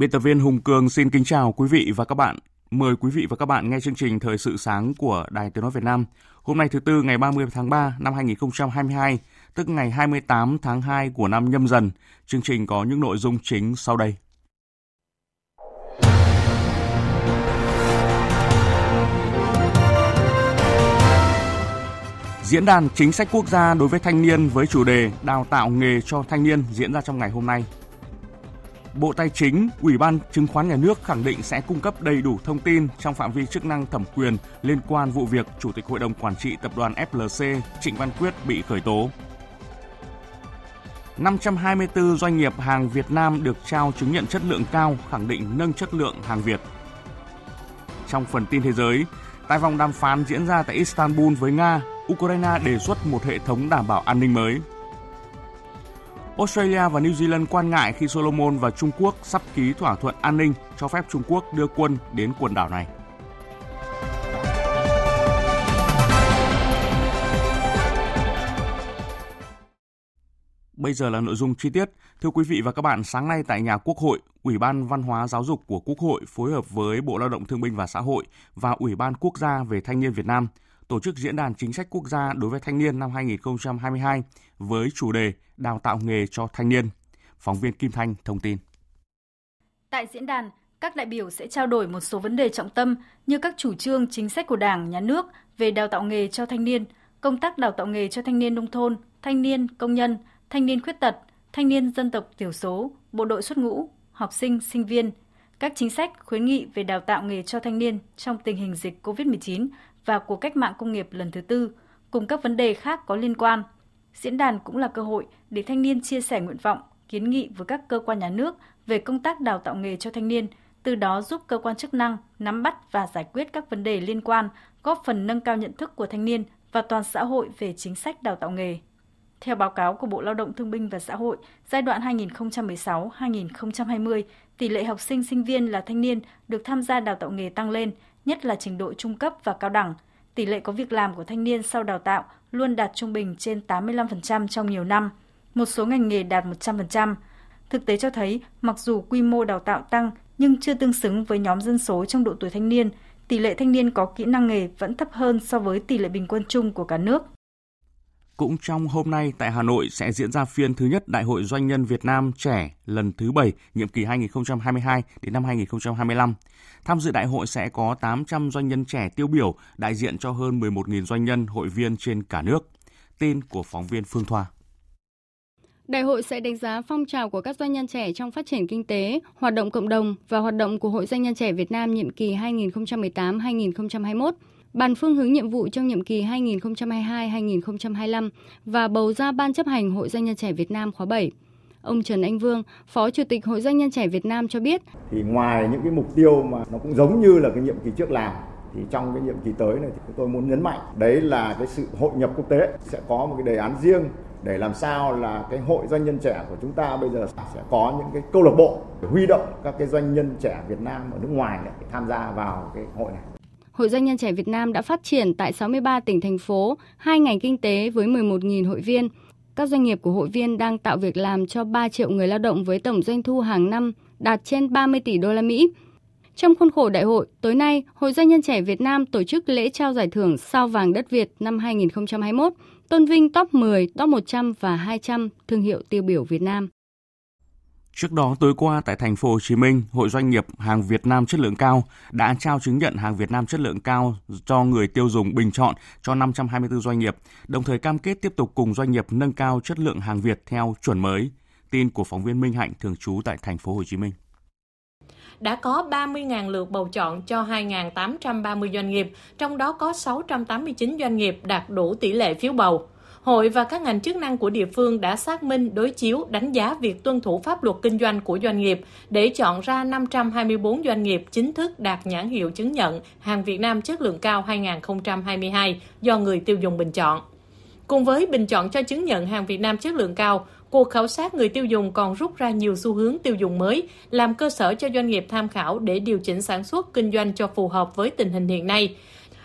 Biên tập viên Hùng Cường xin kính chào quý vị và các bạn. Mời quý vị và các bạn nghe chương trình Thời sự sáng của Đài Tiếng Nói Việt Nam. Hôm nay thứ Tư ngày 30 tháng 3 năm 2022, tức ngày 28 tháng 2 của năm nhâm dần. Chương trình có những nội dung chính sau đây. Diễn đàn chính sách quốc gia đối với thanh niên với chủ đề Đào tạo nghề cho thanh niên diễn ra trong ngày hôm nay. Bộ Tài chính, Ủy ban Chứng khoán Nhà nước khẳng định sẽ cung cấp đầy đủ thông tin trong phạm vi chức năng thẩm quyền liên quan vụ việc Chủ tịch Hội đồng Quản trị Tập đoàn FLC Trịnh Văn Quyết bị khởi tố. 524 doanh nghiệp hàng Việt Nam được trao chứng nhận chất lượng cao, khẳng định nâng chất lượng hàng Việt. Trong phần tin thế giới, tại vòng đàm phán diễn ra tại Istanbul với Nga, Ukraine đề xuất một hệ thống đảm bảo an ninh mới. Australia và New Zealand quan ngại khi Solomon và Trung Quốc sắp ký thỏa thuận an ninh cho phép Trung Quốc đưa quân đến quần đảo này. Bây giờ là nội dung chi tiết. Thưa quý vị và các bạn, sáng nay tại nhà Quốc hội, Ủy ban Văn hóa Giáo dục của Quốc hội phối hợp với Bộ Lao động Thương binh và Xã hội và Ủy ban Quốc gia về Thanh niên Việt Nam tổ chức diễn đàn chính sách quốc gia đối với thanh niên năm 2022 với chủ đề Đào tạo nghề cho thanh niên. Phóng viên Kim Thanh thông tin. Tại diễn đàn, các đại biểu sẽ trao đổi một số vấn đề trọng tâm như các chủ trương chính sách của Đảng, Nhà nước về đào tạo nghề cho thanh niên, công tác đào tạo nghề cho thanh niên nông thôn, thanh niên, công nhân, thanh niên khuyết tật, thanh niên dân tộc thiểu số, bộ đội xuất ngũ, học sinh, sinh viên, các chính sách khuyến nghị về đào tạo nghề cho thanh niên trong tình hình dịch COVID-19 và cuộc cách mạng công nghiệp lần thứ tư, cùng các vấn đề khác có liên quan. Diễn đàn cũng là cơ hội để thanh niên chia sẻ nguyện vọng, kiến nghị với các cơ quan nhà nước về công tác đào tạo nghề cho thanh niên, từ đó giúp cơ quan chức năng nắm bắt và giải quyết các vấn đề liên quan, góp phần nâng cao nhận thức của thanh niên và toàn xã hội về chính sách đào tạo nghề. Theo báo cáo của Bộ Lao động Thương binh và Xã hội, giai đoạn 2016-2020, tỷ lệ học sinh sinh viên là thanh niên được tham gia đào tạo nghề tăng lên, nhất là trình độ trung cấp và cao đẳng. Tỷ lệ có việc làm của thanh niên sau đào tạo luôn đạt trung bình trên 85% trong nhiều năm, một số ngành nghề đạt 100%. Thực tế cho thấy, mặc dù quy mô đào tạo tăng nhưng chưa tương xứng với nhóm dân số trong độ tuổi thanh niên, tỷ lệ thanh niên có kỹ năng nghề vẫn thấp hơn so với tỷ lệ bình quân chung của cả nước. Cũng trong hôm nay tại Hà Nội sẽ diễn ra phiên thứ nhất Đại hội Doanh nhân Việt Nam trẻ lần thứ 7, nhiệm kỳ 2022 đến năm 2025. Tham dự đại hội sẽ có 800 doanh nhân trẻ tiêu biểu đại diện cho hơn 11.000 doanh nhân hội viên trên cả nước. Tin của phóng viên Phương Thoa. Đại hội sẽ đánh giá phong trào của các doanh nhân trẻ trong phát triển kinh tế, hoạt động cộng đồng và hoạt động của Hội Doanh nhân trẻ Việt Nam nhiệm kỳ 2018-2021 bàn phương hướng nhiệm vụ trong nhiệm kỳ 2022-2025 và bầu ra Ban chấp hành Hội Doanh nhân trẻ Việt Nam khóa 7. Ông Trần Anh Vương, Phó Chủ tịch Hội Doanh nhân trẻ Việt Nam cho biết. Thì ngoài những cái mục tiêu mà nó cũng giống như là cái nhiệm kỳ trước làm, thì trong cái nhiệm kỳ tới này thì tôi muốn nhấn mạnh đấy là cái sự hội nhập quốc tế sẽ có một cái đề án riêng để làm sao là cái hội doanh nhân trẻ của chúng ta bây giờ sẽ có những cái câu lạc bộ để huy động các cái doanh nhân trẻ Việt Nam ở nước ngoài để tham gia vào cái hội này. Hội Doanh nhân trẻ Việt Nam đã phát triển tại 63 tỉnh thành phố, hai ngành kinh tế với 11.000 hội viên. Các doanh nghiệp của hội viên đang tạo việc làm cho 3 triệu người lao động với tổng doanh thu hàng năm đạt trên 30 tỷ đô la Mỹ. Trong khuôn khổ đại hội, tối nay, Hội Doanh nhân trẻ Việt Nam tổ chức lễ trao giải thưởng Sao vàng đất Việt năm 2021, tôn vinh top 10, top 100 và 200 thương hiệu tiêu biểu Việt Nam. Trước đó tối qua tại thành phố Hồ Chí Minh, Hội doanh nghiệp hàng Việt Nam chất lượng cao đã trao chứng nhận hàng Việt Nam chất lượng cao cho người tiêu dùng bình chọn cho 524 doanh nghiệp, đồng thời cam kết tiếp tục cùng doanh nghiệp nâng cao chất lượng hàng Việt theo chuẩn mới. Tin của phóng viên Minh Hạnh thường trú tại thành phố Hồ Chí Minh đã có 30.000 lượt bầu chọn cho 2.830 doanh nghiệp, trong đó có 689 doanh nghiệp đạt đủ tỷ lệ phiếu bầu. Hội và các ngành chức năng của địa phương đã xác minh, đối chiếu, đánh giá việc tuân thủ pháp luật kinh doanh của doanh nghiệp để chọn ra 524 doanh nghiệp chính thức đạt nhãn hiệu chứng nhận hàng Việt Nam chất lượng cao 2022 do người tiêu dùng bình chọn. Cùng với bình chọn cho chứng nhận hàng Việt Nam chất lượng cao, cuộc khảo sát người tiêu dùng còn rút ra nhiều xu hướng tiêu dùng mới, làm cơ sở cho doanh nghiệp tham khảo để điều chỉnh sản xuất kinh doanh cho phù hợp với tình hình hiện nay.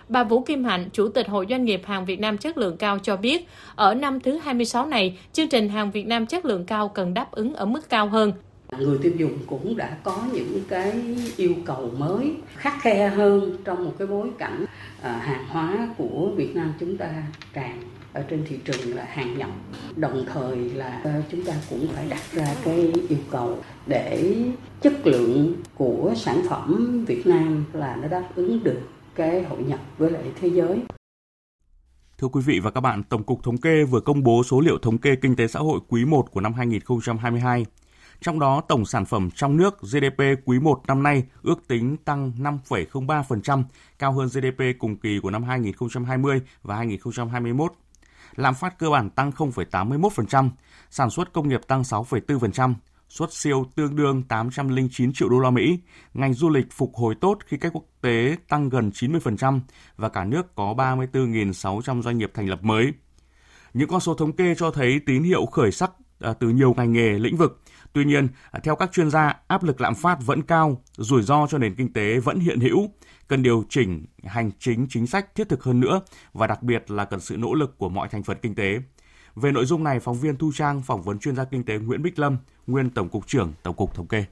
Bà Vũ Kim Hạnh, Chủ tịch Hội Doanh nghiệp hàng Việt Nam chất lượng cao cho biết, ở năm thứ 26 này, chương trình hàng Việt Nam chất lượng cao cần đáp ứng ở mức cao hơn. Người tiêu dùng cũng đã có những cái yêu cầu mới khắc khe hơn trong một cái bối cảnh à, hàng hóa của Việt Nam chúng ta càng ở trên thị trường là hàng nhập đồng thời là à, chúng ta cũng phải đặt ra cái yêu cầu để chất lượng của sản phẩm Việt Nam là nó đáp ứng được cái hội nhập với lại thế giới. Thưa quý vị và các bạn, Tổng cục Thống kê vừa công bố số liệu thống kê kinh tế xã hội quý 1 của năm 2022. Trong đó, tổng sản phẩm trong nước GDP quý 1 năm nay ước tính tăng 5,03%, cao hơn GDP cùng kỳ của năm 2020 và 2021. Lạm phát cơ bản tăng 0,81%, sản xuất công nghiệp tăng 6,4%, xuất siêu tương đương 809 triệu đô la Mỹ. Ngành du lịch phục hồi tốt khi khách quốc tế tăng gần 90% và cả nước có 34.600 doanh nghiệp thành lập mới. Những con số thống kê cho thấy tín hiệu khởi sắc à, từ nhiều ngành nghề, lĩnh vực. Tuy nhiên, à, theo các chuyên gia, áp lực lạm phát vẫn cao, rủi ro cho nền kinh tế vẫn hiện hữu, cần điều chỉnh hành chính chính sách thiết thực hơn nữa và đặc biệt là cần sự nỗ lực của mọi thành phần kinh tế. Về nội dung này, phóng viên Thu Trang phỏng vấn chuyên gia kinh tế Nguyễn Bích Lâm, nguyên Tổng cục trưởng Tổng cục Thống kê.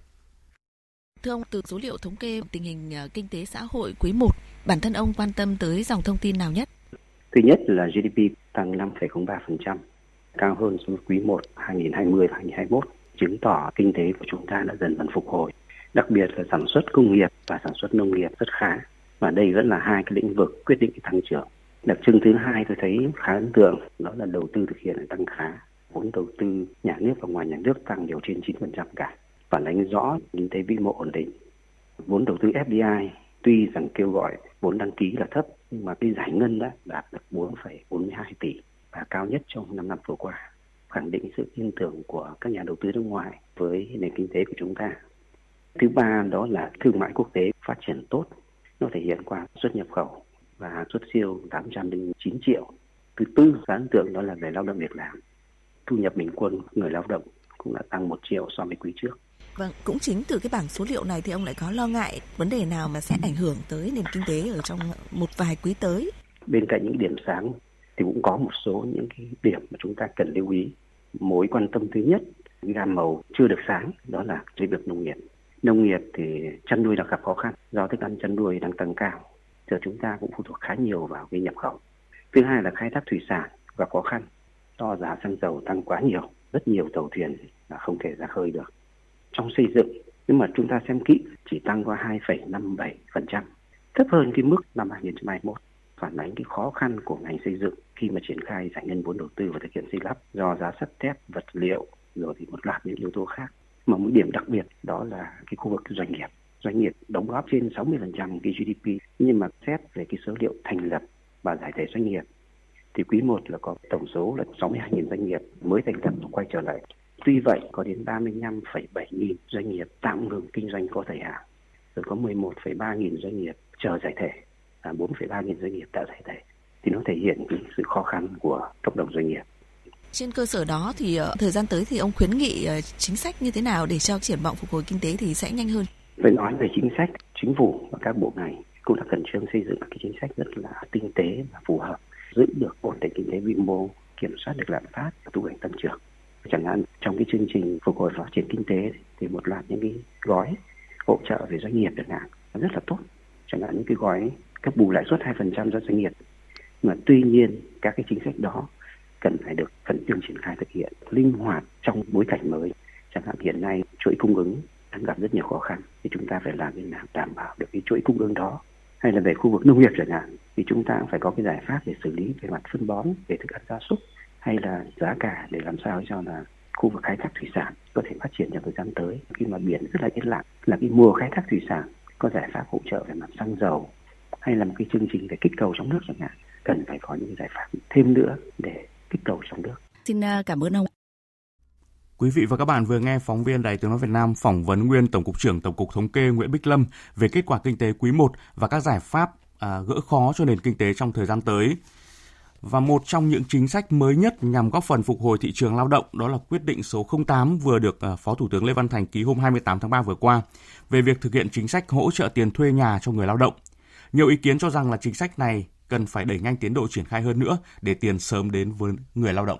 Thưa ông, từ số liệu thống kê tình hình ờ, kinh tế xã hội quý 1, bản thân ông quan tâm tới dòng thông tin nào nhất? Thứ nhất là GDP tăng 5,03%, cao hơn so với quý 1 2020 và 2021, chứng tỏ kinh tế của chúng ta đã dần dần phục hồi. Đặc biệt là sản xuất công nghiệp và sản xuất nông nghiệp rất khá. Và đây vẫn là hai cái lĩnh vực quyết định cái tăng trưởng. Đặc trưng thứ hai tôi thấy khá ấn tượng, đó là đầu tư thực hiện tăng khá. Vốn đầu tư nhà nước và ngoài nhà nước tăng đều trên 9% cả. Phản ánh rõ kinh tế vĩ mô ổn định. Vốn đầu tư FDI tuy rằng kêu gọi vốn đăng ký là thấp nhưng mà cái giải ngân đã đạt được 4,42 tỷ và cao nhất trong 5 năm vừa qua khẳng định sự tin tưởng của các nhà đầu tư nước ngoài với nền kinh tế của chúng ta. Thứ ba đó là thương mại quốc tế phát triển tốt, nó thể hiện qua xuất nhập khẩu và xuất siêu 809 triệu. Thứ tư, ấn tượng đó là về lao động việc làm. Thu nhập bình quân người lao động cũng đã tăng 1 triệu so với quý trước. Vâng, cũng chính từ cái bảng số liệu này thì ông lại có lo ngại vấn đề nào mà sẽ ảnh hưởng tới nền kinh tế ở trong một vài quý tới. Bên cạnh những điểm sáng thì cũng có một số những cái điểm mà chúng ta cần lưu ý. Mối quan tâm thứ nhất, gam màu chưa được sáng, đó là lĩnh vực nông nghiệp. Nông nghiệp thì chăn nuôi đang gặp khó khăn do thức ăn chăn nuôi đang tăng cao giờ chúng ta cũng phụ thuộc khá nhiều vào cái nhập khẩu. Thứ hai là khai thác thủy sản gặp khó khăn do giá xăng dầu tăng quá nhiều, rất nhiều tàu thuyền là không thể ra khơi được. Trong xây dựng, nhưng mà chúng ta xem kỹ chỉ tăng qua 2,57%, thấp hơn cái mức năm 2021 phản ánh cái khó khăn của ngành xây dựng khi mà triển khai giải ngân vốn đầu tư và thực hiện xây lắp do giá sắt thép, vật liệu rồi thì một loạt những yếu tố khác. Mà một điểm đặc biệt đó là cái khu vực doanh nghiệp doanh nghiệp góp trên 60% cái GDP nhưng mà xét về cái số liệu thành lập và giải thể doanh nghiệp thì quý 1 là có tổng số là 62.000 doanh nghiệp mới thành lập và quay trở lại. Tuy vậy có đến 35,7 nghìn doanh nghiệp tạm ngừng kinh doanh có thời hạn, rồi có 11,3 nghìn doanh nghiệp chờ giải thể, và 4,3 nghìn doanh nghiệp đã giải thể. Thì nó thể hiện cái sự khó khăn của cộng đồng doanh nghiệp. Trên cơ sở đó thì ờ, thời gian tới thì ông khuyến nghị ờ, chính sách như thế nào để cho triển vọng phục hồi kinh tế thì sẽ nhanh hơn? Về nói về chính sách, chính phủ và các bộ ngành cũng đã khẩn trương xây dựng các cái chính sách rất là tinh tế và phù hợp, giữ được ổn định kinh tế vĩ mô, kiểm soát được lạm phát và thúc đẩy tăng trưởng. Chẳng hạn trong cái chương trình phục hồi phát triển kinh tế thì một loạt những cái gói hỗ trợ về doanh nghiệp chẳng hạn rất là tốt. Chẳng hạn những cái gói cấp bù lãi suất 2% cho doanh nghiệp. Mà tuy nhiên các cái chính sách đó cần phải được khẩn trương triển khai thực hiện linh hoạt trong bối cảnh mới chẳng hạn hiện nay chuỗi cung ứng đang gặp rất nhiều khó khăn, thì chúng ta phải làm thế nào đảm bảo được cái chuỗi cung ứng đó hay là về khu vực nông nghiệp chẳng hạn, thì chúng ta cũng phải có cái giải pháp để xử lý về mặt phân bón, về thức ăn gia súc, hay là giá cả để làm sao cho là khu vực khai thác thủy sản có thể phát triển trong thời gian tới khi mà biển rất là yên lặng, là cái mùa khai thác thủy sản có giải pháp hỗ trợ về mặt xăng dầu, hay là một cái chương trình về kích cầu trong nước chẳng hạn, cần phải có những giải pháp thêm nữa để kích cầu trong nước. Xin à, cảm ơn ông. Quý vị và các bạn vừa nghe phóng viên Đài Tiếng nói Việt Nam phỏng vấn nguyên Tổng cục trưởng Tổng cục Thống kê Nguyễn Bích Lâm về kết quả kinh tế quý 1 và các giải pháp à, gỡ khó cho nền kinh tế trong thời gian tới. Và một trong những chính sách mới nhất nhằm góp phần phục hồi thị trường lao động đó là quyết định số 08 vừa được à, Phó Thủ tướng Lê Văn Thành ký hôm 28 tháng 3 vừa qua về việc thực hiện chính sách hỗ trợ tiền thuê nhà cho người lao động. Nhiều ý kiến cho rằng là chính sách này cần phải đẩy nhanh tiến độ triển khai hơn nữa để tiền sớm đến với người lao động.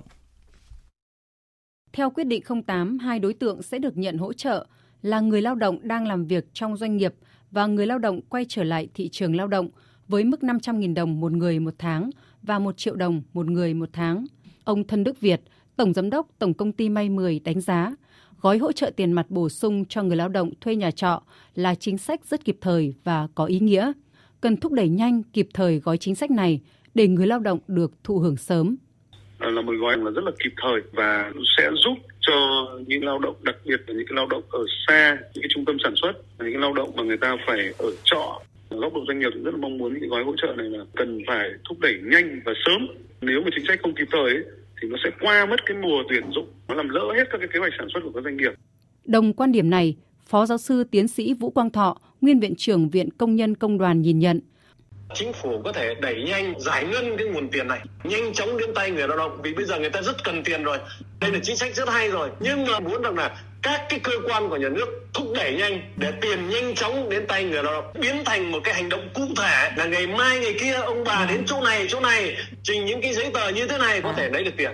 Theo quyết định 08, hai đối tượng sẽ được nhận hỗ trợ là người lao động đang làm việc trong doanh nghiệp và người lao động quay trở lại thị trường lao động với mức 500.000 đồng một người một tháng và 1 triệu đồng một người một tháng. Ông Thân Đức Việt, Tổng Giám đốc Tổng Công ty May 10 đánh giá, gói hỗ trợ tiền mặt bổ sung cho người lao động thuê nhà trọ là chính sách rất kịp thời và có ý nghĩa. Cần thúc đẩy nhanh kịp thời gói chính sách này để người lao động được thụ hưởng sớm. Ờ, là một gói là rất là kịp thời và sẽ giúp cho những lao động đặc biệt là những cái lao động ở xa những cái trung tâm sản xuất những cái lao động mà người ta phải ở trọ. Góc độ doanh nghiệp rất là mong muốn những gói hỗ trợ này là cần phải thúc đẩy nhanh và sớm. Nếu mà chính sách không kịp thời ấy, thì nó sẽ qua mất cái mùa tuyển dụng nó làm lỡ hết các cái kế hoạch sản xuất của các doanh nghiệp. Đồng quan điểm này phó giáo sư tiến sĩ vũ quang thọ nguyên viện trưởng viện công nhân công đoàn nhìn nhận chính phủ có thể đẩy nhanh, giải ngân cái nguồn tiền này, nhanh chóng đến tay người lao động, vì bây giờ người ta rất cần tiền rồi. Đây là chính sách rất hay rồi. Nhưng mà muốn rằng là các cái cơ quan của nhà nước thúc đẩy nhanh, để tiền nhanh chóng đến tay người lao động, biến thành một cái hành động cụ thể là ngày mai, ngày kia ông bà đến chỗ này chỗ này, trình những cái giấy tờ như thế này có thể lấy được tiền.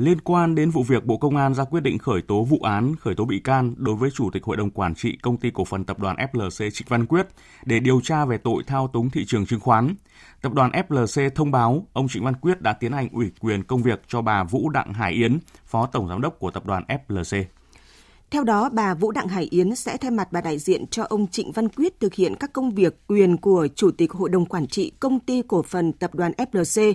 Liên quan đến vụ việc Bộ Công an ra quyết định khởi tố vụ án, khởi tố bị can đối với Chủ tịch Hội đồng Quản trị Công ty Cổ phần Tập đoàn FLC Trịnh Văn Quyết để điều tra về tội thao túng thị trường chứng khoán. Tập đoàn FLC thông báo ông Trịnh Văn Quyết đã tiến hành ủy quyền công việc cho bà Vũ Đặng Hải Yến, Phó Tổng Giám đốc của Tập đoàn FLC. Theo đó, bà Vũ Đặng Hải Yến sẽ thay mặt bà đại diện cho ông Trịnh Văn Quyết thực hiện các công việc quyền của Chủ tịch Hội đồng Quản trị Công ty Cổ phần Tập đoàn FLC,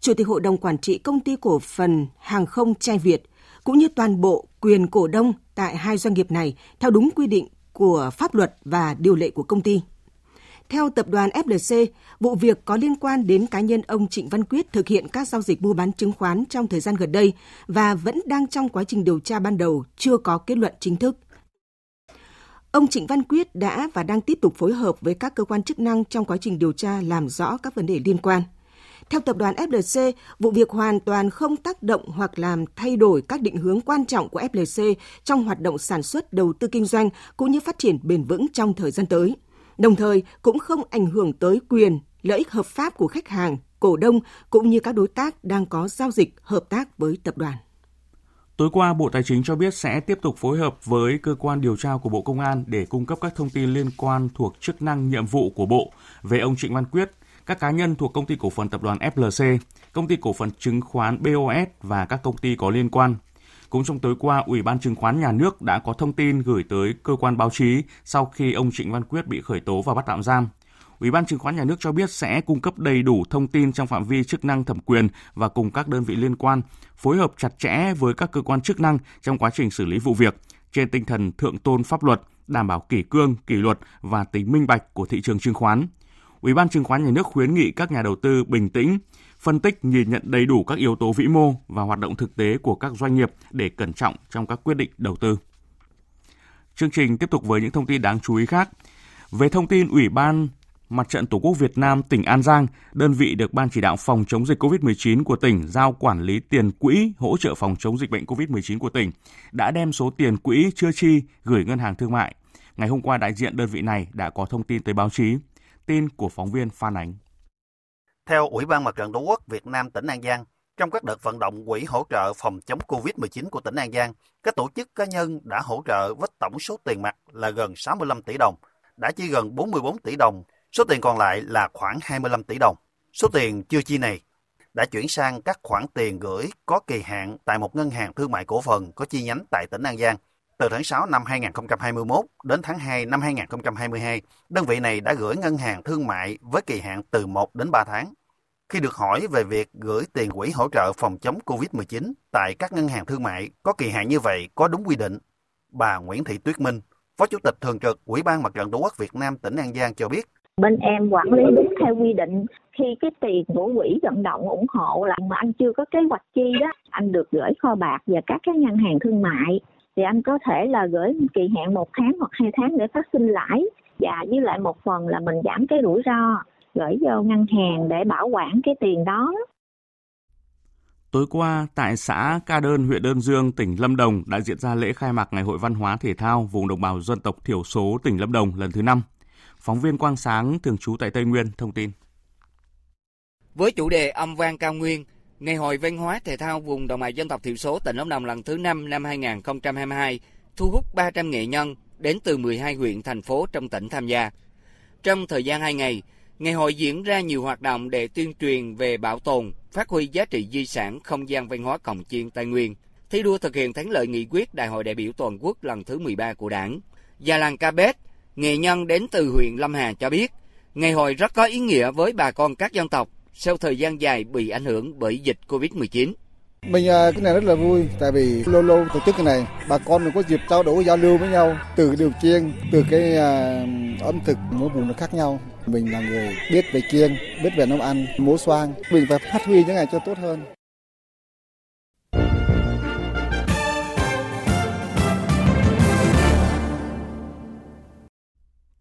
Chủ tịch Hội đồng Quản trị Công ty Cổ phần Hàng không Trai Việt, cũng như toàn bộ quyền cổ đông tại hai doanh nghiệp này theo đúng quy định của pháp luật và điều lệ của công ty. Theo tập đoàn FLC, vụ việc có liên quan đến cá nhân ông Trịnh Văn Quyết thực hiện các giao dịch mua bán chứng khoán trong thời gian gần đây và vẫn đang trong quá trình điều tra ban đầu, chưa có kết luận chính thức. Ông Trịnh Văn Quyết đã và đang tiếp tục phối hợp với các cơ quan chức năng trong quá trình điều tra làm rõ các vấn đề liên quan. Theo tập đoàn FLC, vụ việc hoàn toàn không tác động hoặc làm thay đổi các định hướng quan trọng của FLC trong hoạt động sản xuất, đầu tư kinh doanh cũng như phát triển bền vững trong thời gian tới. Đồng thời cũng không ảnh hưởng tới quyền, lợi ích hợp pháp của khách hàng, cổ đông cũng như các đối tác đang có giao dịch hợp tác với tập đoàn. Tối qua, Bộ Tài chính cho biết sẽ tiếp tục phối hợp với cơ quan điều tra của Bộ Công an để cung cấp các thông tin liên quan thuộc chức năng nhiệm vụ của Bộ về ông Trịnh Văn Quyết, các cá nhân thuộc công ty cổ phần tập đoàn FLC, công ty cổ phần chứng khoán BOS và các công ty có liên quan. Cũng trong tối qua, Ủy ban Chứng khoán Nhà nước đã có thông tin gửi tới cơ quan báo chí sau khi ông Trịnh Văn Quyết bị khởi tố và bắt tạm giam. Ủy ban Chứng khoán Nhà nước cho biết sẽ cung cấp đầy đủ thông tin trong phạm vi chức năng thẩm quyền và cùng các đơn vị liên quan phối hợp chặt chẽ với các cơ quan chức năng trong quá trình xử lý vụ việc trên tinh thần thượng tôn pháp luật, đảm bảo kỷ cương, kỷ luật và tính minh bạch của thị trường chứng khoán. Ủy ban Chứng khoán Nhà nước khuyến nghị các nhà đầu tư bình tĩnh, phân tích nhìn nhận đầy đủ các yếu tố vĩ mô và hoạt động thực tế của các doanh nghiệp để cẩn trọng trong các quyết định đầu tư. Chương trình tiếp tục với những thông tin đáng chú ý khác. Về thông tin Ủy ban Mặt trận Tổ quốc Việt Nam tỉnh An Giang, đơn vị được Ban chỉ đạo phòng chống dịch COVID-19 của tỉnh giao quản lý tiền quỹ hỗ trợ phòng chống dịch bệnh COVID-19 của tỉnh, đã đem số tiền quỹ chưa chi gửi ngân hàng thương mại. Ngày hôm qua, đại diện đơn vị này đã có thông tin tới báo chí. Tin của phóng viên Phan Ánh. Theo Ủy ban Mặt trận Tổ quốc Việt Nam tỉnh An Giang, trong các đợt vận động quỹ hỗ trợ phòng chống COVID-19 của tỉnh An Giang, các tổ chức cá nhân đã hỗ trợ với tổng số tiền mặt là gần 65 tỷ đồng, đã chi gần 44 tỷ đồng, số tiền còn lại là khoảng 25 tỷ đồng. Số tiền chưa chi này đã chuyển sang các khoản tiền gửi có kỳ hạn tại một ngân hàng thương mại cổ phần có chi nhánh tại tỉnh An Giang. Từ tháng 6 năm 2021 đến tháng 2 năm 2022, đơn vị này đã gửi ngân hàng thương mại với kỳ hạn từ 1 đến 3 tháng. Khi được hỏi về việc gửi tiền quỹ hỗ trợ phòng chống COVID-19 tại các ngân hàng thương mại có kỳ hạn như vậy có đúng quy định, bà Nguyễn Thị Tuyết Minh, Phó Chủ tịch Thường trực Ủy ban Mặt trận Tổ quốc Việt Nam tỉnh An Giang cho biết. Bên em quản lý đúng theo quy định. Khi cái tiền của quỹ vận động ủng hộ là mà anh chưa có kế hoạch chi đó, anh được gửi kho bạc và các cái ngân hàng thương mại thì anh có thể là gửi kỳ hạn một tháng hoặc hai tháng để phát sinh lãi và với lại một phần là mình giảm cái rủi ro gửi vô ngân hàng để bảo quản cái tiền đó. Tối qua, tại xã Ca Đơn, huyện Đơn Dương, tỉnh Lâm Đồng đã diễn ra lễ khai mạc Ngày hội Văn hóa Thể thao vùng đồng bào dân tộc thiểu số tỉnh Lâm Đồng lần thứ 5. Phóng viên Quang Sáng, thường trú tại Tây Nguyên, thông tin. Với chủ đề âm vang cao nguyên, Ngày hội văn hóa thể thao vùng đồng bào dân tộc thiểu số tỉnh Lâm Đồng lần thứ 5 năm 2022 thu hút 300 nghệ nhân đến từ 12 huyện, thành phố trong tỉnh tham gia. Trong thời gian 2 ngày, ngày hội diễn ra nhiều hoạt động để tuyên truyền về bảo tồn, phát huy giá trị di sản không gian văn hóa cổng chiên Tây Nguyên, thi đua thực hiện thắng lợi nghị quyết Đại hội đại biểu toàn quốc lần thứ 13 của Đảng. Già làng Ca Bét, nghệ nhân đến từ huyện Lâm Hà cho biết, ngày hội rất có ý nghĩa với bà con các dân tộc sau thời gian dài bị ảnh hưởng bởi dịch Covid-19. Mình à, cái này rất là vui tại vì lâu lâu tổ chức cái này bà con mình có dịp trao đổi giao lưu với nhau từ điều chiên từ cái uh, ẩm thực mỗi vùng nó khác nhau mình là người biết về chiên biết về nấu ăn múa xoang mình phải phát huy những ngày cho tốt hơn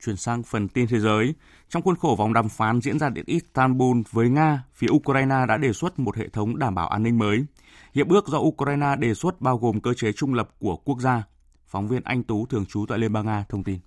Chuyển sang phần tin thế giới, trong khuôn khổ vòng đàm phán diễn ra tại Istanbul với Nga, phía Ukraine đã đề xuất một hệ thống đảm bảo an ninh mới. Hiệp ước do Ukraine đề xuất bao gồm cơ chế trung lập của quốc gia. Phóng viên Anh Tú thường trú tại Liên bang Nga thông tin.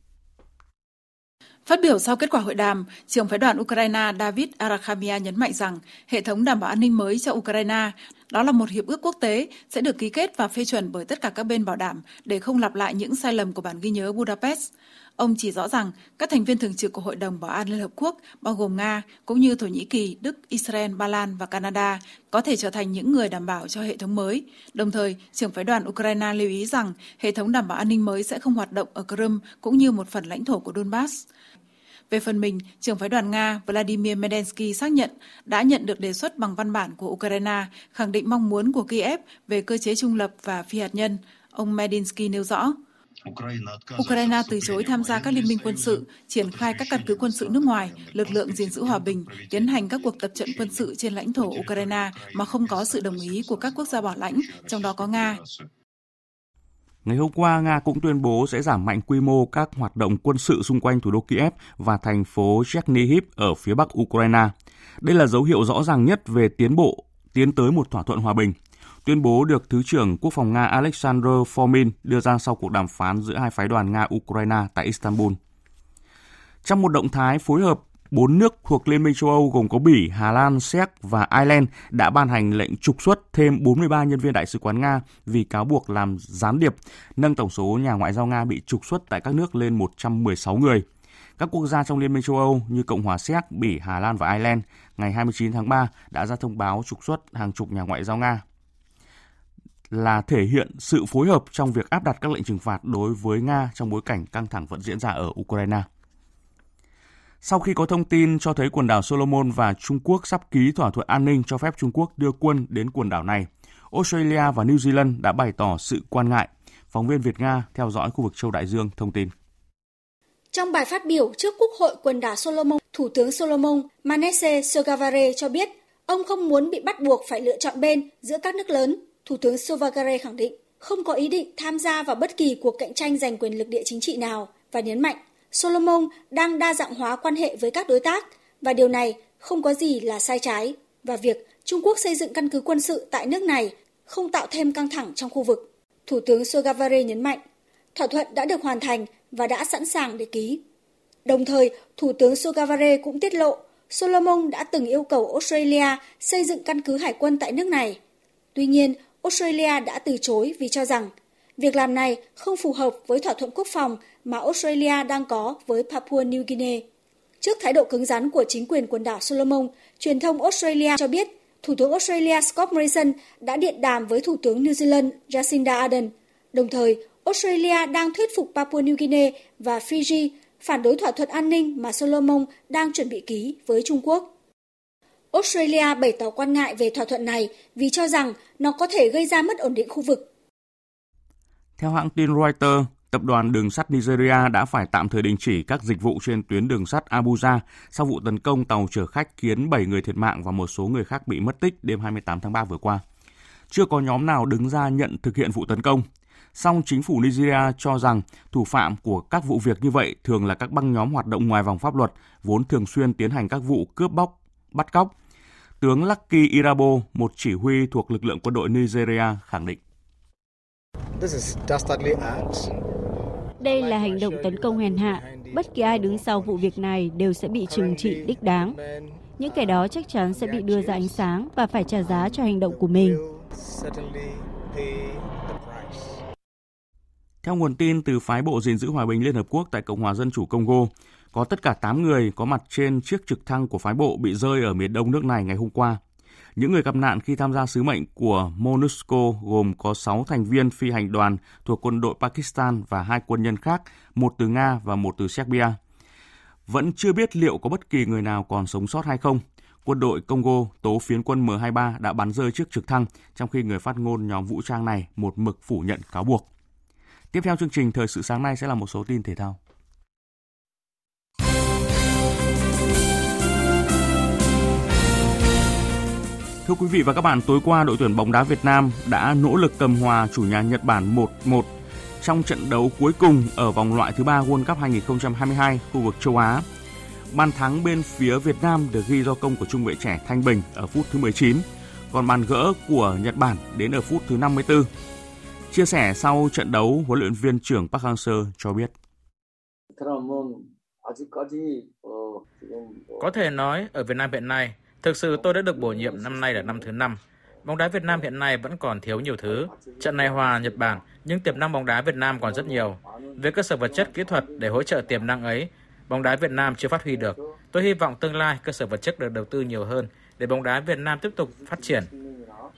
Phát biểu sau kết quả hội đàm, trưởng phái đoàn Ukraine David Arakhamia nhấn mạnh rằng hệ thống đảm bảo an ninh mới cho Ukraine đó là một hiệp ước quốc tế sẽ được ký kết và phê chuẩn bởi tất cả các bên bảo đảm để không lặp lại những sai lầm của bản ghi nhớ Budapest. Ông chỉ rõ rằng các thành viên thường trực của Hội đồng Bảo an Liên Hợp Quốc, bao gồm Nga, cũng như Thổ Nhĩ Kỳ, Đức, Israel, Ba Lan và Canada, có thể trở thành những người đảm bảo cho hệ thống mới. Đồng thời, trưởng phái đoàn Ukraine lưu ý rằng hệ thống đảm bảo an ninh mới sẽ không hoạt động ở Crimea cũng như một phần lãnh thổ của Donbass. Về phần mình, trưởng phái đoàn Nga Vladimir Medensky xác nhận đã nhận được đề xuất bằng văn bản của Ukraine, khẳng định mong muốn của Kiev về cơ chế trung lập và phi hạt nhân. Ông Medinsky nêu rõ, Ukraine từ chối tham gia các liên minh quân sự, triển khai các căn cứ quân sự nước ngoài, lực lượng gìn giữ hòa bình, tiến hành các cuộc tập trận quân sự trên lãnh thổ Ukraine mà không có sự đồng ý của các quốc gia bảo lãnh, trong đó có Nga. Ngày hôm qua, Nga cũng tuyên bố sẽ giảm mạnh quy mô các hoạt động quân sự xung quanh thủ đô Kiev và thành phố Chernihiv ở phía bắc Ukraine. Đây là dấu hiệu rõ ràng nhất về tiến bộ tiến tới một thỏa thuận hòa bình. Tuyên bố được Thứ trưởng Quốc phòng Nga Alexander Fomin đưa ra sau cuộc đàm phán giữa hai phái đoàn Nga-Ukraine tại Istanbul. Trong một động thái phối hợp, bốn nước thuộc Liên minh châu Âu gồm có Bỉ, Hà Lan, Séc và Ireland đã ban hành lệnh trục xuất thêm 43 nhân viên đại sứ quán Nga vì cáo buộc làm gián điệp, nâng tổng số nhà ngoại giao Nga bị trục xuất tại các nước lên 116 người. Các quốc gia trong Liên minh châu Âu như Cộng hòa Séc, Bỉ, Hà Lan và Ireland ngày 29 tháng 3 đã ra thông báo trục xuất hàng chục nhà ngoại giao Nga là thể hiện sự phối hợp trong việc áp đặt các lệnh trừng phạt đối với Nga trong bối cảnh căng thẳng vẫn diễn ra ở Ukraine. Sau khi có thông tin cho thấy quần đảo Solomon và Trung Quốc sắp ký thỏa thuận an ninh cho phép Trung Quốc đưa quân đến quần đảo này, Australia và New Zealand đã bày tỏ sự quan ngại. Phóng viên Việt Nga theo dõi khu vực châu Đại Dương thông tin. Trong bài phát biểu trước Quốc hội quần đảo Solomon, Thủ tướng Solomon Manese Sogavare cho biết ông không muốn bị bắt buộc phải lựa chọn bên giữa các nước lớn Thủ tướng Sogavare khẳng định không có ý định tham gia vào bất kỳ cuộc cạnh tranh giành quyền lực địa chính trị nào và nhấn mạnh Solomon đang đa dạng hóa quan hệ với các đối tác và điều này không có gì là sai trái và việc Trung Quốc xây dựng căn cứ quân sự tại nước này không tạo thêm căng thẳng trong khu vực. Thủ tướng Sogavare nhấn mạnh thỏa thuận đã được hoàn thành và đã sẵn sàng để ký. Đồng thời, Thủ tướng Sogavare cũng tiết lộ Solomon đã từng yêu cầu Australia xây dựng căn cứ hải quân tại nước này. Tuy nhiên, Australia đã từ chối vì cho rằng việc làm này không phù hợp với thỏa thuận quốc phòng mà Australia đang có với Papua New Guinea. Trước thái độ cứng rắn của chính quyền quần đảo Solomon, truyền thông Australia cho biết Thủ tướng Australia Scott Morrison đã điện đàm với Thủ tướng New Zealand Jacinda Ardern. Đồng thời, Australia đang thuyết phục Papua New Guinea và Fiji phản đối thỏa thuận an ninh mà Solomon đang chuẩn bị ký với Trung Quốc. Australia bày tỏ quan ngại về thỏa thuận này vì cho rằng nó có thể gây ra mất ổn định khu vực. Theo hãng tin Reuters, Tập đoàn đường sắt Nigeria đã phải tạm thời đình chỉ các dịch vụ trên tuyến đường sắt Abuja sau vụ tấn công tàu chở khách khiến 7 người thiệt mạng và một số người khác bị mất tích đêm 28 tháng 3 vừa qua. Chưa có nhóm nào đứng ra nhận thực hiện vụ tấn công. Song chính phủ Nigeria cho rằng thủ phạm của các vụ việc như vậy thường là các băng nhóm hoạt động ngoài vòng pháp luật, vốn thường xuyên tiến hành các vụ cướp bóc, bắt cóc. Tướng Lucky Irabo, một chỉ huy thuộc lực lượng quân đội Nigeria, khẳng định. Đây là hành động tấn công hèn hạ. Bất kỳ ai đứng sau vụ việc này đều sẽ bị trừng trị đích đáng. Những kẻ đó chắc chắn sẽ bị đưa ra ánh sáng và phải trả giá cho hành động của mình. Theo nguồn tin từ phái bộ gìn giữ hòa bình Liên Hợp Quốc tại Cộng hòa Dân chủ Congo, có tất cả 8 người có mặt trên chiếc trực thăng của phái bộ bị rơi ở miền đông nước này ngày hôm qua. Những người gặp nạn khi tham gia sứ mệnh của MONUSCO gồm có 6 thành viên phi hành đoàn thuộc quân đội Pakistan và hai quân nhân khác, một từ Nga và một từ Serbia. Vẫn chưa biết liệu có bất kỳ người nào còn sống sót hay không. Quân đội Congo tố phiến quân M23 đã bắn rơi chiếc trực thăng, trong khi người phát ngôn nhóm vũ trang này một mực phủ nhận cáo buộc. Tiếp theo chương trình Thời sự sáng nay sẽ là một số tin thể thao. Thưa quý vị và các bạn, tối qua đội tuyển bóng đá Việt Nam đã nỗ lực cầm hòa chủ nhà Nhật Bản 1-1 trong trận đấu cuối cùng ở vòng loại thứ ba World Cup 2022 khu vực châu Á. Bàn thắng bên phía Việt Nam được ghi do công của trung vệ trẻ Thanh Bình ở phút thứ 19, còn bàn gỡ của Nhật Bản đến ở phút thứ 54. Chia sẻ sau trận đấu, huấn luyện viên trưởng Park Hang-seo cho biết. Có thể nói ở Việt Nam hiện nay Thực sự tôi đã được bổ nhiệm năm nay là năm thứ năm. Bóng đá Việt Nam hiện nay vẫn còn thiếu nhiều thứ. Trận này hòa Nhật Bản, nhưng tiềm năng bóng đá Việt Nam còn rất nhiều. Về cơ sở vật chất kỹ thuật để hỗ trợ tiềm năng ấy, bóng đá Việt Nam chưa phát huy được. Tôi hy vọng tương lai cơ sở vật chất được đầu tư nhiều hơn để bóng đá Việt Nam tiếp tục phát triển.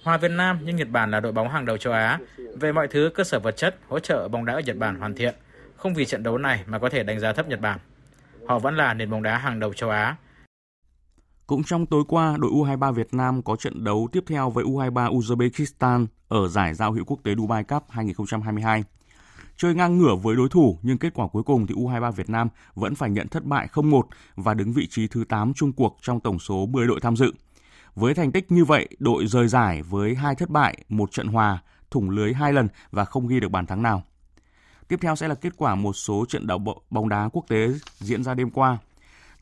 Hòa Việt Nam nhưng Nhật Bản là đội bóng hàng đầu châu Á. Về mọi thứ cơ sở vật chất, hỗ trợ bóng đá ở Nhật Bản hoàn thiện. Không vì trận đấu này mà có thể đánh giá thấp Nhật Bản. Họ vẫn là nền bóng đá hàng đầu châu Á cũng trong tối qua, đội U23 Việt Nam có trận đấu tiếp theo với U23 Uzbekistan ở giải giao hữu quốc tế Dubai Cup 2022. Chơi ngang ngửa với đối thủ nhưng kết quả cuối cùng thì U23 Việt Nam vẫn phải nhận thất bại 0-1 và đứng vị trí thứ 8 chung cuộc trong tổng số 10 đội tham dự. Với thành tích như vậy, đội rời giải với hai thất bại, một trận hòa, thủng lưới hai lần và không ghi được bàn thắng nào. Tiếp theo sẽ là kết quả một số trận đấu bóng đá quốc tế diễn ra đêm qua.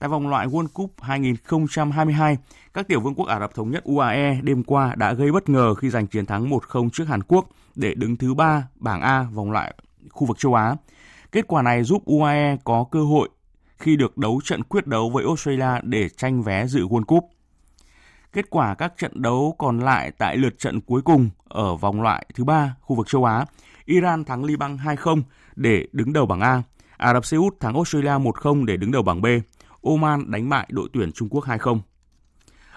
Tại vòng loại World Cup 2022, các tiểu vương quốc Ả Rập Thống Nhất UAE đêm qua đã gây bất ngờ khi giành chiến thắng 1-0 trước Hàn Quốc để đứng thứ ba bảng A vòng loại khu vực châu Á. Kết quả này giúp UAE có cơ hội khi được đấu trận quyết đấu với Australia để tranh vé dự World Cup. Kết quả các trận đấu còn lại tại lượt trận cuối cùng ở vòng loại thứ ba khu vực châu Á, Iran thắng Liban 2-0 để đứng đầu bảng A, Ả Rập Xê Út thắng Australia 1-0 để đứng đầu bảng B. Oman đánh bại đội tuyển Trung Quốc 2-0.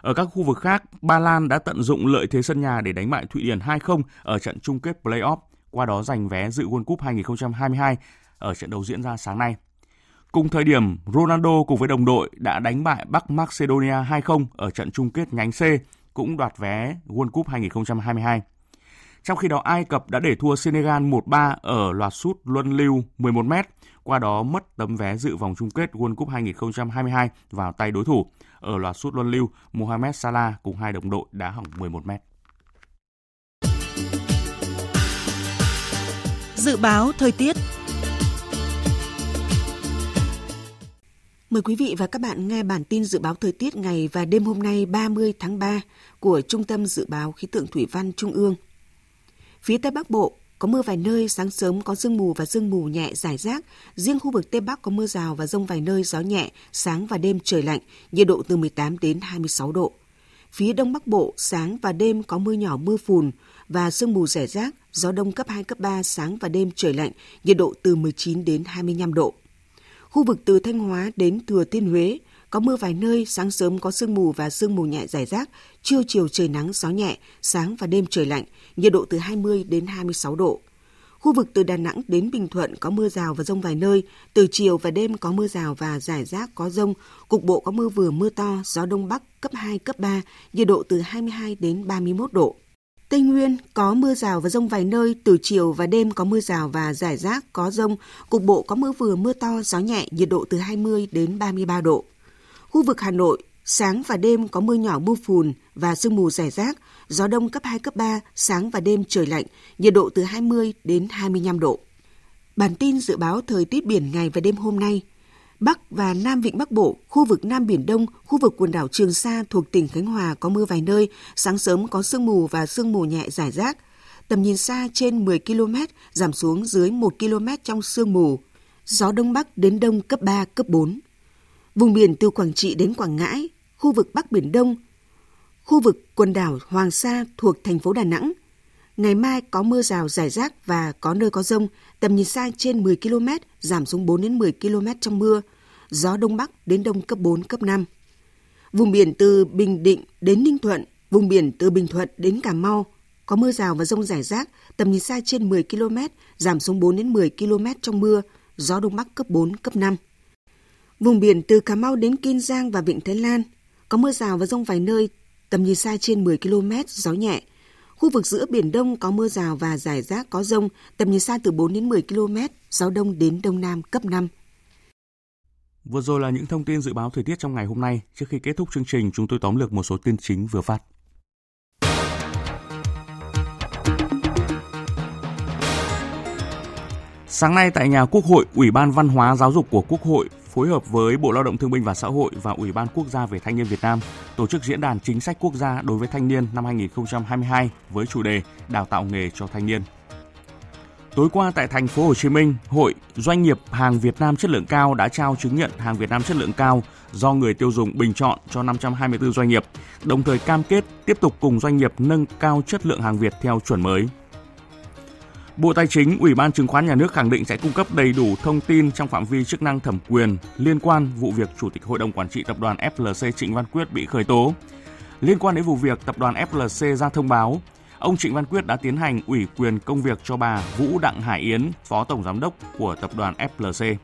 Ở các khu vực khác, Ba Lan đã tận dụng lợi thế sân nhà để đánh bại Thụy Điển 2-0 ở trận chung kết play-off, qua đó giành vé dự World Cup 2022 ở trận đấu diễn ra sáng nay. Cùng thời điểm, Ronaldo cùng với đồng đội đã đánh bại Bắc Macedonia 2-0 ở trận chung kết nhánh C, cũng đoạt vé World Cup 2022. Trong khi đó, Ai Cập đã để thua Senegal 1-3 ở loạt sút luân lưu 11 m qua đó mất tấm vé dự vòng chung kết World Cup 2022 vào tay đối thủ. Ở loạt sút luân lưu, Mohamed Salah cùng hai đồng đội đá hỏng 11 mét. Dự báo thời tiết Mời quý vị và các bạn nghe bản tin dự báo thời tiết ngày và đêm hôm nay 30 tháng 3 của Trung tâm Dự báo Khí tượng Thủy văn Trung ương. Phía Tây Bắc Bộ có mưa vài nơi, sáng sớm có sương mù và sương mù nhẹ rải rác. Riêng khu vực Tây Bắc có mưa rào và rông vài nơi, gió nhẹ, sáng và đêm trời lạnh, nhiệt độ từ 18 đến 26 độ. Phía Đông Bắc Bộ, sáng và đêm có mưa nhỏ mưa phùn và sương mù rải rác, gió đông cấp 2, cấp 3, sáng và đêm trời lạnh, nhiệt độ từ 19 đến 25 độ. Khu vực từ Thanh Hóa đến Thừa Thiên Huế có mưa vài nơi, sáng sớm có sương mù và sương mù nhẹ rải rác, trưa chiều trời nắng, gió nhẹ, sáng và đêm trời lạnh, nhiệt độ từ 20 đến 26 độ. Khu vực từ Đà Nẵng đến Bình Thuận có mưa rào và rông vài nơi, từ chiều và đêm có mưa rào và rải rác có rông, cục bộ có mưa vừa mưa to, gió đông bắc cấp 2, cấp 3, nhiệt độ từ 22 đến 31 độ. Tây Nguyên có mưa rào và rông vài nơi, từ chiều và đêm có mưa rào và rải rác, có rông, cục bộ có mưa vừa mưa to, gió nhẹ, nhiệt độ từ 20 đến 33 độ. Khu vực Hà Nội, sáng và đêm có mưa nhỏ mưa phùn và sương mù rải rác, gió đông cấp 2, cấp 3, sáng và đêm trời lạnh, nhiệt độ từ 20 đến 25 độ. Bản tin dự báo thời tiết biển ngày và đêm hôm nay – Bắc và Nam Vịnh Bắc Bộ, khu vực Nam Biển Đông, khu vực quần đảo Trường Sa thuộc tỉnh Khánh Hòa có mưa vài nơi, sáng sớm có sương mù và sương mù nhẹ rải rác. Tầm nhìn xa trên 10 km, giảm xuống dưới 1 km trong sương mù. Gió Đông Bắc đến Đông cấp 3, cấp 4. Vùng biển từ Quảng Trị đến Quảng Ngãi, khu vực Bắc Biển Đông, khu vực quần đảo Hoàng Sa thuộc thành phố Đà Nẵng. Ngày mai có mưa rào rải rác và có nơi có rông, tầm nhìn xa trên 10 km, giảm xuống 4 đến 10 km trong mưa, gió đông bắc đến đông cấp 4, cấp 5. Vùng biển từ Bình Định đến Ninh Thuận, vùng biển từ Bình Thuận đến Cà Mau có mưa rào và rông rải rác, tầm nhìn xa trên 10 km, giảm xuống 4 đến 10 km trong mưa, gió đông bắc cấp 4, cấp 5. Vùng biển từ Cà Mau đến Kiên Giang và Vịnh Thái Lan có mưa rào và rông vài nơi, tầm nhìn xa trên 10 km, gió nhẹ. Khu vực giữa Biển Đông có mưa rào và rải rác có rông, tầm nhìn xa từ 4 đến 10 km, gió đông đến đông nam cấp 5. Vừa rồi là những thông tin dự báo thời tiết trong ngày hôm nay. Trước khi kết thúc chương trình, chúng tôi tóm lược một số tin chính vừa phát. Sáng nay tại nhà Quốc hội, Ủy ban Văn hóa Giáo dục của Quốc hội phối hợp với Bộ Lao động Thương binh và Xã hội và Ủy ban Quốc gia về Thanh niên Việt Nam tổ chức diễn đàn chính sách quốc gia đối với thanh niên năm 2022 với chủ đề Đào tạo nghề cho thanh niên. Tối qua tại thành phố Hồ Chí Minh, Hội Doanh nghiệp hàng Việt Nam chất lượng cao đã trao chứng nhận hàng Việt Nam chất lượng cao do người tiêu dùng bình chọn cho 524 doanh nghiệp, đồng thời cam kết tiếp tục cùng doanh nghiệp nâng cao chất lượng hàng Việt theo chuẩn mới. Bộ Tài chính, Ủy ban Chứng khoán Nhà nước khẳng định sẽ cung cấp đầy đủ thông tin trong phạm vi chức năng thẩm quyền liên quan vụ việc Chủ tịch Hội đồng Quản trị Tập đoàn FLC Trịnh Văn Quyết bị khởi tố. Liên quan đến vụ việc, Tập đoàn FLC ra thông báo ông Trịnh Văn Quyết đã tiến hành ủy quyền công việc cho bà Vũ Đặng Hải Yến, Phó Tổng Giám đốc của tập đoàn FLC.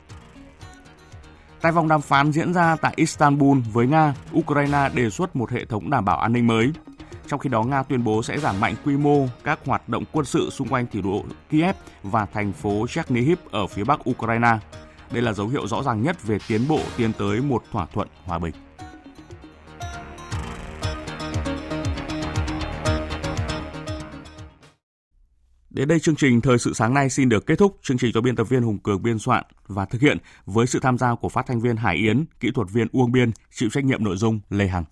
Tại vòng đàm phán diễn ra tại Istanbul với Nga, Ukraine đề xuất một hệ thống đảm bảo an ninh mới. Trong khi đó, Nga tuyên bố sẽ giảm mạnh quy mô các hoạt động quân sự xung quanh thủ đô Kiev và thành phố Chernihiv ở phía bắc Ukraine. Đây là dấu hiệu rõ ràng nhất về tiến bộ tiến tới một thỏa thuận hòa bình. Đến đây chương trình Thời sự sáng nay xin được kết thúc. Chương trình do biên tập viên Hùng Cường biên soạn và thực hiện với sự tham gia của phát thanh viên Hải Yến, kỹ thuật viên Uông Biên, chịu trách nhiệm nội dung Lê Hằng.